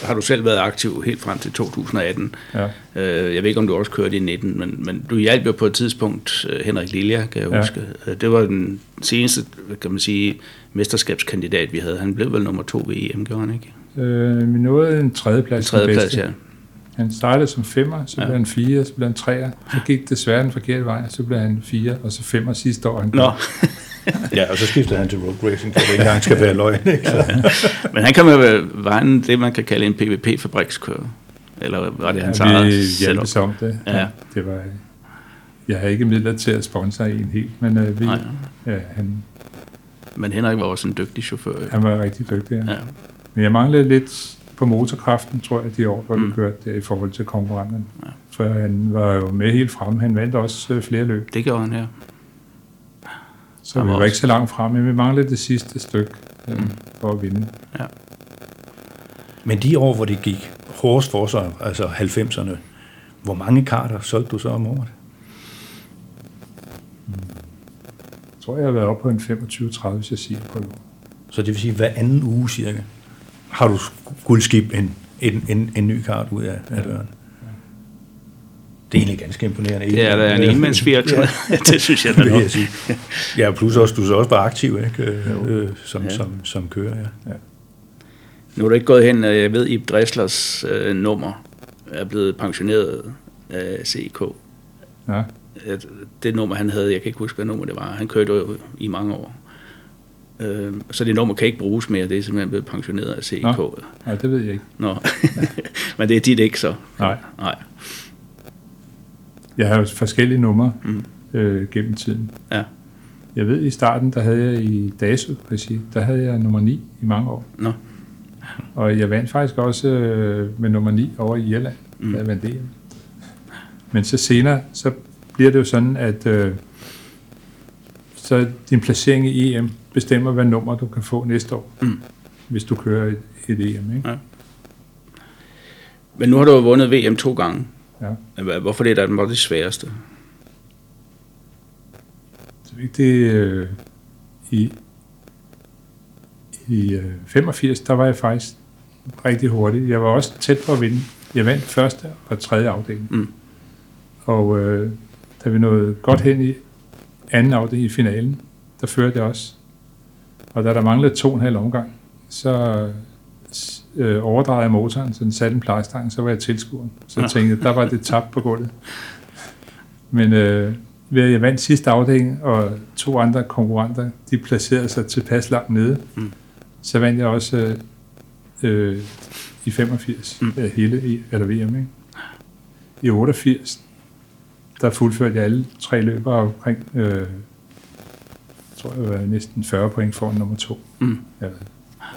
har du selv været aktiv helt frem til 2018. Ja. Øh, jeg ved ikke, om du også kørte i 19, men, men du hjalp jo på et tidspunkt øh, Henrik Lilja, kan jeg Ja. huske. Øh, Det var den seneste, kan man sige, mesterskabskandidat, vi havde. Han blev vel nummer to ved EM, gjorde han ikke? Øh, vi nåede en tredjeplads. Tredje den plads, bedste. ja. Han startede som femmer, så Ja. blev han fire, så blev han treer. Så gik det desværre den forkerte vej, så blev han fire, og så femmer sidste år. Han Nå, Ja, og så skiftede han til road racing, så det ikke engang skal være løgn. Ikke? Så. men han kan med vejen det, man kan kalde en PvP-fabrikskører. Eller var det hans ja, eget vi om det. Ja. det var, jeg har ikke midler til at sponsore en helt, men øh, vi, Nej. ja, han, Men Henrik var også en dygtig chauffør. han var rigtig dygtig. Ja. Ja. Men jeg manglede lidt på motorkraften, tror jeg, de år, hvor mm. Vi kørte der i forhold til konkurrenterne. Ja. For han var jo med helt frem. Han vandt også øh, flere løb, Det gjorde han, ja. så Han vi var var ikke også- så langt frem, men vi manglede det sidste stykke øh, Mm. for at vinde. Men de år, hvor det gik hårdest for sig, altså 90'erne, hvor mange karter solgte du så om året? Jeg tror, jeg har været oppe på en 25-30, hvis jeg siger på det. Så det vil sige, hver anden uge cirka, har du guldskib en, en, en, en ny kart ud af, af døren. Det er egentlig ganske imponerende. Det er da en enmandsfiat. Ja, det synes jeg da nok. jeg sige. Ja, plus også, du så også var aktiv, ikke? Øh, øh, som, Ja. som, som kører, ja. Nu er du ikke gået hen, og jeg ved, Ib Dresslers øh, nummer er blevet pensioneret af CK. Ja. Det nummer, han havde, jeg kan ikke huske, hvad nummer det var. Han kørte jo i mange år. Øh, så det nummer kan ikke bruges mere, det er simpelthen blevet pensioneret af CK. Nå. Nej, det ved jeg ikke. Nå. Men det er dit ikke så. Nej. Nej. Jeg har jo forskellige numre Mm. øh, gennem tiden. Ja. Jeg ved, i starten, der havde jeg i DASU, der havde jeg nummer 9 i mange år. Nå. Og jeg vandt faktisk også øh, med nummer 9 over i Irland, Mm. da jeg vandt EM. Men så senere, så bliver det jo sådan, at øh, så din placering i EM bestemmer, hvad nummer du kan få næste år, Mm. hvis du kører et, et EM. Ikke? Men nu har du jo vundet VM to gange. Ja. Hvorfor det er der det sværeste? Det, det øh, i, i øh, 85, der var jeg faktisk rigtig hurtig. Jeg var også tæt på at vinde. Jeg vandt første og tredje afdeling. Mm. Og øh, da vi nåede godt hen i anden afdeling i finalen, der førte jeg også. Og da der manglede to og en halv omgang, så øh, overdrejede jeg motoren, så den satte en plejestang, så var jeg tilskueren. Så jeg tænkte, der var det tabt på gulvet. Men øh, ved at jeg vandt sidste afdeling, og to andre konkurrenter, de placerede sig tilpas langt nede, mm. så vandt jeg også øh, øh, i 85, mm. hele, i- eller VM, ikke? I 88, der fuldførte jeg alle tre løber omkring, øh, tror jeg var næsten 40 point foran nummer to. Mm. Ja,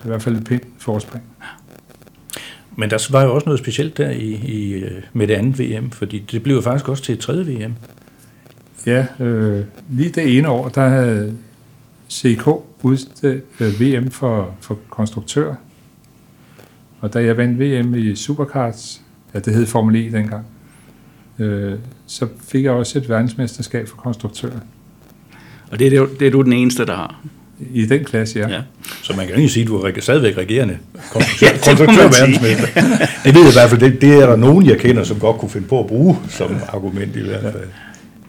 i hvert fald et pænt forspring. Men der var jo også noget specielt der i, i, øh, med det andet VM, fordi det blev jo faktisk også til et tredje VM. Ja, øh, lige det ene år, der havde CK udstedt øh, VM for, for konstruktører. Og da jeg vandt VM i Supercards, ja, det hed Formel E dengang, øh, så fik jeg også et verdensmesterskab for konstruktører. Og det er, det, det er du den eneste, der har. I den klasse, ja. Ja. ja. Så man kan ikke sige, at du er stadigvæk regerende konstruktør, Ja, man konstruktørverdensmester. Det ved jeg i hvert fald, det, det er der nogen, jeg kender, som godt kunne finde på at bruge som argument i hvert fald.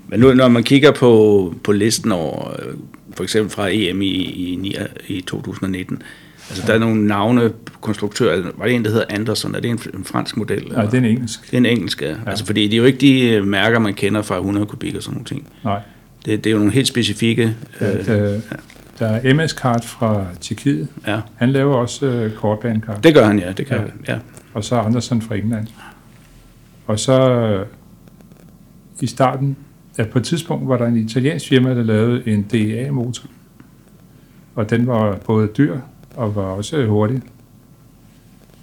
Men nu, når man kigger på, på listen over, øh, for eksempel fra EM i, i, i 2019, altså der er nogle navne, konstruktører, var det en, der hedder Anderson, er det en, en fransk model? Nej, det er en engelsk. det er en engelsk, ja. Altså, fordi det er jo ikke de øh, mærker, man kender fra 100 kubik og sådan nogle ting. Nej. Det, det er jo nogle helt specifikke... Ja, Øh, der, der er MS Kart fra Tjekkiet. ja, Han laver også øh, kortbanekart. det gør han, ja. Det kan, Ja. ja. ja. og så Andersen fra England. Og så øh, i starten, ja, på et tidspunkt var der en italiensk firma, der lavede en DEA-motor. Og den var både dyr og var også hurtig.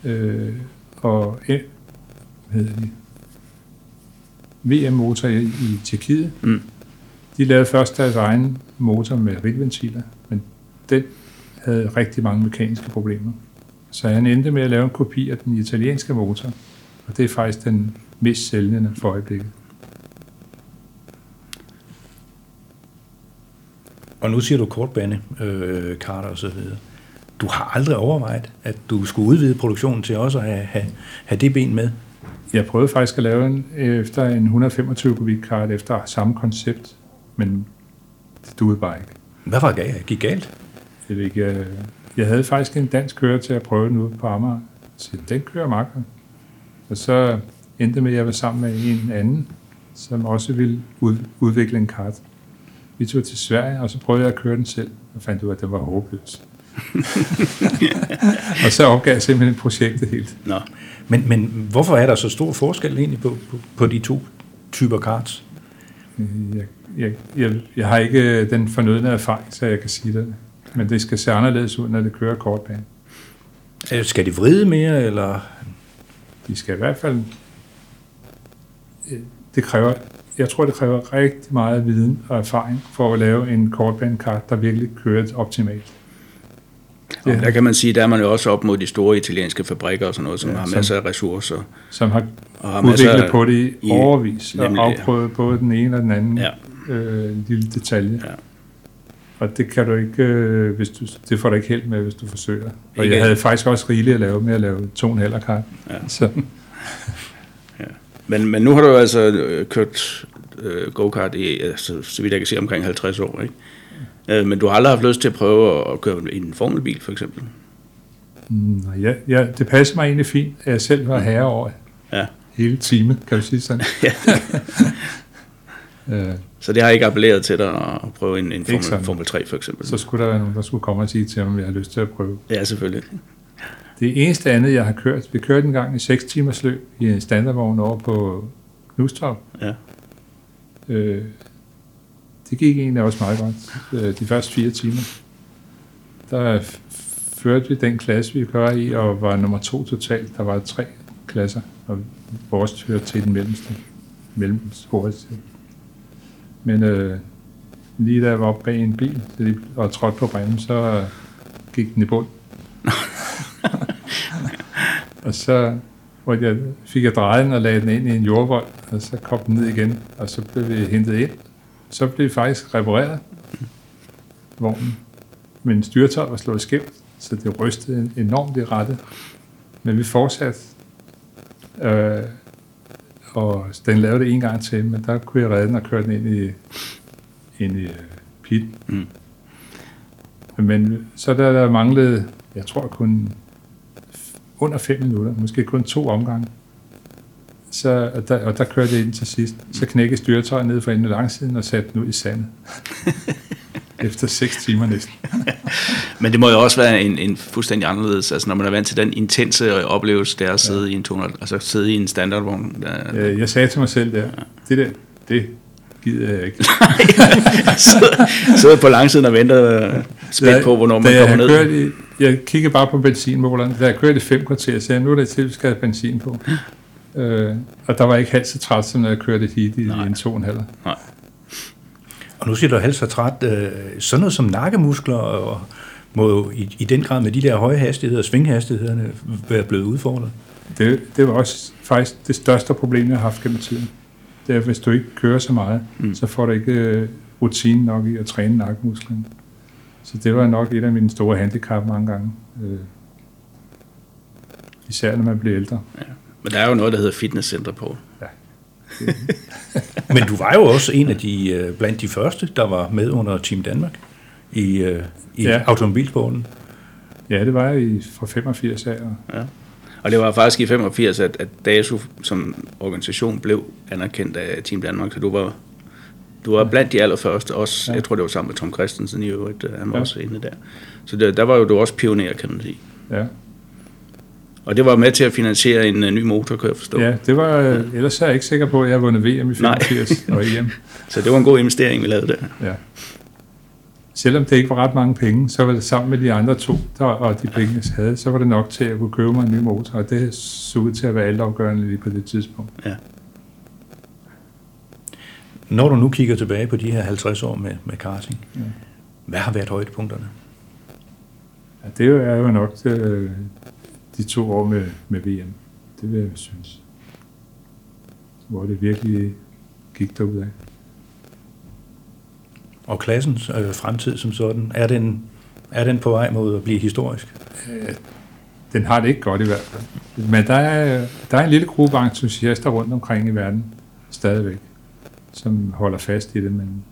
Øh, og øh, hvad hedder de? VM-motor i, i Tjekkiet. Mm. De lavede først deres egen motor med ritventiler, men den havde rigtig mange mekaniske problemer. Så han endte med at lave en kopi af den italienske motor, og det er faktisk den mest sælgende for øjeblikket. Og nu siger du kortbane, øh, karter og så videre. Du har aldrig overvejet, at du skulle udvide produktionen til også at have, have, have det ben med. Jeg prøvede faktisk at lave en efter en 125 kubik kart efter samme koncept, men det duede bare ikke. Hvad var det, gik galt? Jeg, ved ikke, jeg havde faktisk en dansk kører til at prøve den ude på Amager. Så den kører godt. Og så endte det med, at jeg var sammen med en anden, som også ville ud, udvikle en kart. Vi tog til Sverige, og så prøvede jeg at køre den selv, og fandt ud af, at det var håbløst. og så opgav jeg simpelthen projektet helt. Nå. Men, men hvorfor er der så stor forskel egentlig på, på, på de to typer karts? Jeg, jeg, jeg, jeg har ikke den fornødne erfaring, så jeg kan sige det. Men det skal se anderledes ud, når det kører kortbane. Øh, Skal de vride mere, eller... De skal i hvert fald... øh, Det kræver, jeg tror, det kræver rigtig meget viden og erfaring for at lave en kortbanekart, der virkelig kører optimalt. Og der kan man sige, der er man jo også op mod de store italienske fabrikker og sådan noget, som Ja, ja, har som- masser af ressourcer. Som har Og har udviklet af- på det i i- overvis, og nemlig det. afprøvet både den ene og den anden Ja. øh, lille detalje. Ja. Og det kan du ikke, øh, hvis du, det får du ikke held med, hvis du forsøger. Og Ikke- jeg havde faktisk også rigeligt at lave med at lave to en halv. Ja. Så, Men, men nu har du altså øh, kørt øh, go-kart i, altså, så vidt jeg kan se, omkring 50 år, ikke? Øh, men du har aldrig haft lyst til at prøve at køre i en formelbil, for eksempel? mm, ja, ja, det passer mig egentlig fint, at jeg selv var herre over Ja. hele time, kan du sige sådan. Øh, Så det har ikke appelleret til dig at prøve en, en. Formel, Formel 3, for eksempel? så skulle der være nogen, der skulle komme og sige til mig, om jeg har lyst til at prøve. Ja, selvfølgelig. Det eneste andet, jeg har kørt, vi kørte en gang i 6 timers løb i en standardvogn over på Knudstorp. Ja. Øh, det gik egentlig også meget godt, øh, de første fire timer. Der førte vi den klasse, vi kører i, og var nummer to totalt. Der var tre klasser, og vores hørte til den mellemste, mellemste. Men øh, lige da jeg var oppe bag en bil og trådte på bremsen, så øh, gik den i bund. og så hvor jeg, fik jeg drejet den og lagde den ind i en jordvold, og så kom den ned igen, og så blev vi hentet ind. Så blev vi faktisk repareret, vognen. Men styretøjet var slået skævt, så det rystede enormt i rettet. Men vi fortsatte, øh, og den lavede det en gang til, men der kunne jeg redde den og køre den ind i, ind i øh, pit. Mm. Men så der, der manglede, jeg tror kun under fem minutter, måske kun to omgange, Så, og, der, og der kørte jeg ind til sidst. Så knækkede styretøjet ned for enden af langsiden og satte den ud i sandet. Efter 6 timer næsten. Men det må jo også være en, en fuldstændig anderledes, altså når man er vant til den intense oplevelse, det er at sidde ja. i en 200, altså sidde i en standardvogn. Der, Ja, jeg sagde til mig selv der, det der, det gider jeg ikke. sidder, sidder på langsiden og venter øh, spændt på, hvornår man kommer ned. Kørt i, jeg kiggede bare på benzinmåleren. Da jeg kørte i fem kvarter, sagde jeg, nu er det til, at vi skal have benzin på. Øh, og der var ikke halvt så træt, som når jeg kørte et hit i Nej. en to og en halv. Nej. Og nu siger du halvt så træt. Øh, sådan noget som nakkemuskler og må jo i, i den grad med de der høje hastigheder, svinghastighederne, være blevet udfordret. Det, det var også faktisk det største problem, jeg har haft gennem tiden. Det er, hvis du ikke kører så meget, Mm. så får du ikke øh, rutinen nok i at træne nakkemusklerne. Så det var nok et af mine store handicap mange gange. Øh, især når man bliver ældre. Men der er jo noget, der hedder fitnesscenter på. Men du var jo også en af de, øh, blandt de første, der var med under Team Danmark i, øh, i ja. Ja. automobilsporten. Ja, det var jeg i, fra 85 af. Og, Ja. Og det var faktisk i 85, at, at DASU som organisation blev anerkendt af Team Danmark, så du var, du var blandt de allerførste, også, ja. Ja. jeg tror det var sammen med Tom Christensen i øvrigt, øh, han var ja. Ja. også inde der. Så der, der var jo du også pioner, kan man sige. ja. Og det var med til at finansiere en uh, ny motor, kan jeg forstå. ja, det var, øh, ellers er jeg ikke sikker på, at jeg har vundet VM i Nej. 85 og EM. Så det var en god investering, vi lavede der. Ja. Selvom det ikke var ret mange penge, så var det sammen med de andre to, der, og de penge, jeg havde, så var det nok til at kunne købe mig en ny motor, og det så ud til at være altafgørende lige på det tidspunkt. Ja. Når du nu kigger tilbage på de her 50 år med, med karting, ja. Ja. hvad har været højdepunkterne? Ja, det er jo- er jo nok øh, de to år med, med VM. Det vil jeg synes. Hvor det virkelig gik derudad. Og klassens øh, fremtid som sådan, er den, er den på vej mod at blive historisk? Øh, Den har det ikke godt i hvert fald. Men der er, der er en lille gruppe entusiaster rundt omkring i verden stadigvæk, som holder fast i det, men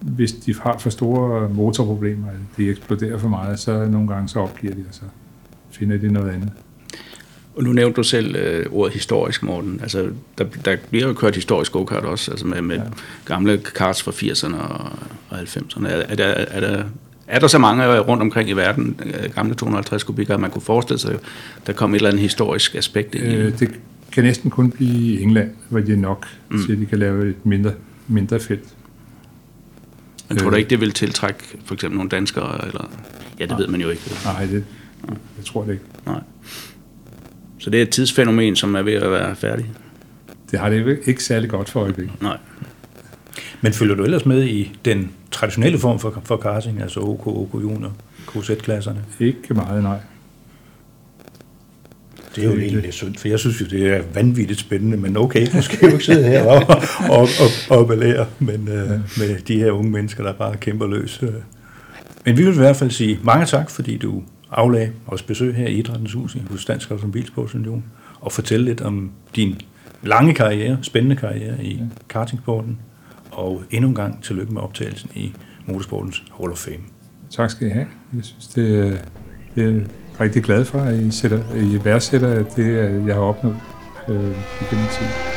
hvis de har for store motorproblemer, de eksploderer for meget, så nogle gange så opgiver de, og så finder de noget andet. Og nu nævnte du selv øh, ordet historisk, Morten. Altså, der, der bliver jo kørt historisk go-kart også, altså med, med ja. Gamle karts fra 80'erne og, og 90'erne. Er, er, der, er, der, er der så mange rundt omkring i verden, øh, gamle 250 kubikker, at man kunne forestille sig, der kom et eller andet historisk aspekt ind i Øh, det? kan næsten kun blive i England, hvor de er nok Mm. mm. til, at de kan lave et mindre, mindre felt. Men tror du øh, ikke, det vil tiltrække for eksempel nogle danskere? Eller? Ja, det Nej. ved man jo ikke. Nej, det, jeg tror det ikke. Nej. Så det er et tidsfænomen, som er ved at være færdig? Det har det ikke- ikke særlig godt for øjeblikket. Nej. Men følger du ellers med i den traditionelle form for, for karting, altså OK, OK Junior, KZ-klasserne? Ikke meget, nej. Det er jo egentlig lidt synd, for jeg synes jo, det er vanvittigt spændende, men okay, nu skal jeg jo ikke sidde her og, og, og, og belære men, øh, med de her unge mennesker, der bare kæmper løs. øh. Men vi vil i hvert fald sige mange tak, fordi du aflagde os besøg her i Idrættens Hus i- hos Dansk Automobilsportsunion, og fortælle lidt om din lange karriere, spændende karriere i kartingsporten, og endnu en gang tillykke med optagelsen i Motorsportens Hall of Fame. Tak skal I have. Jeg synes, det, er- det er rigtig glad for, at I, sætter, I værdsætter det, jeg har opnået øh, igennem tiden.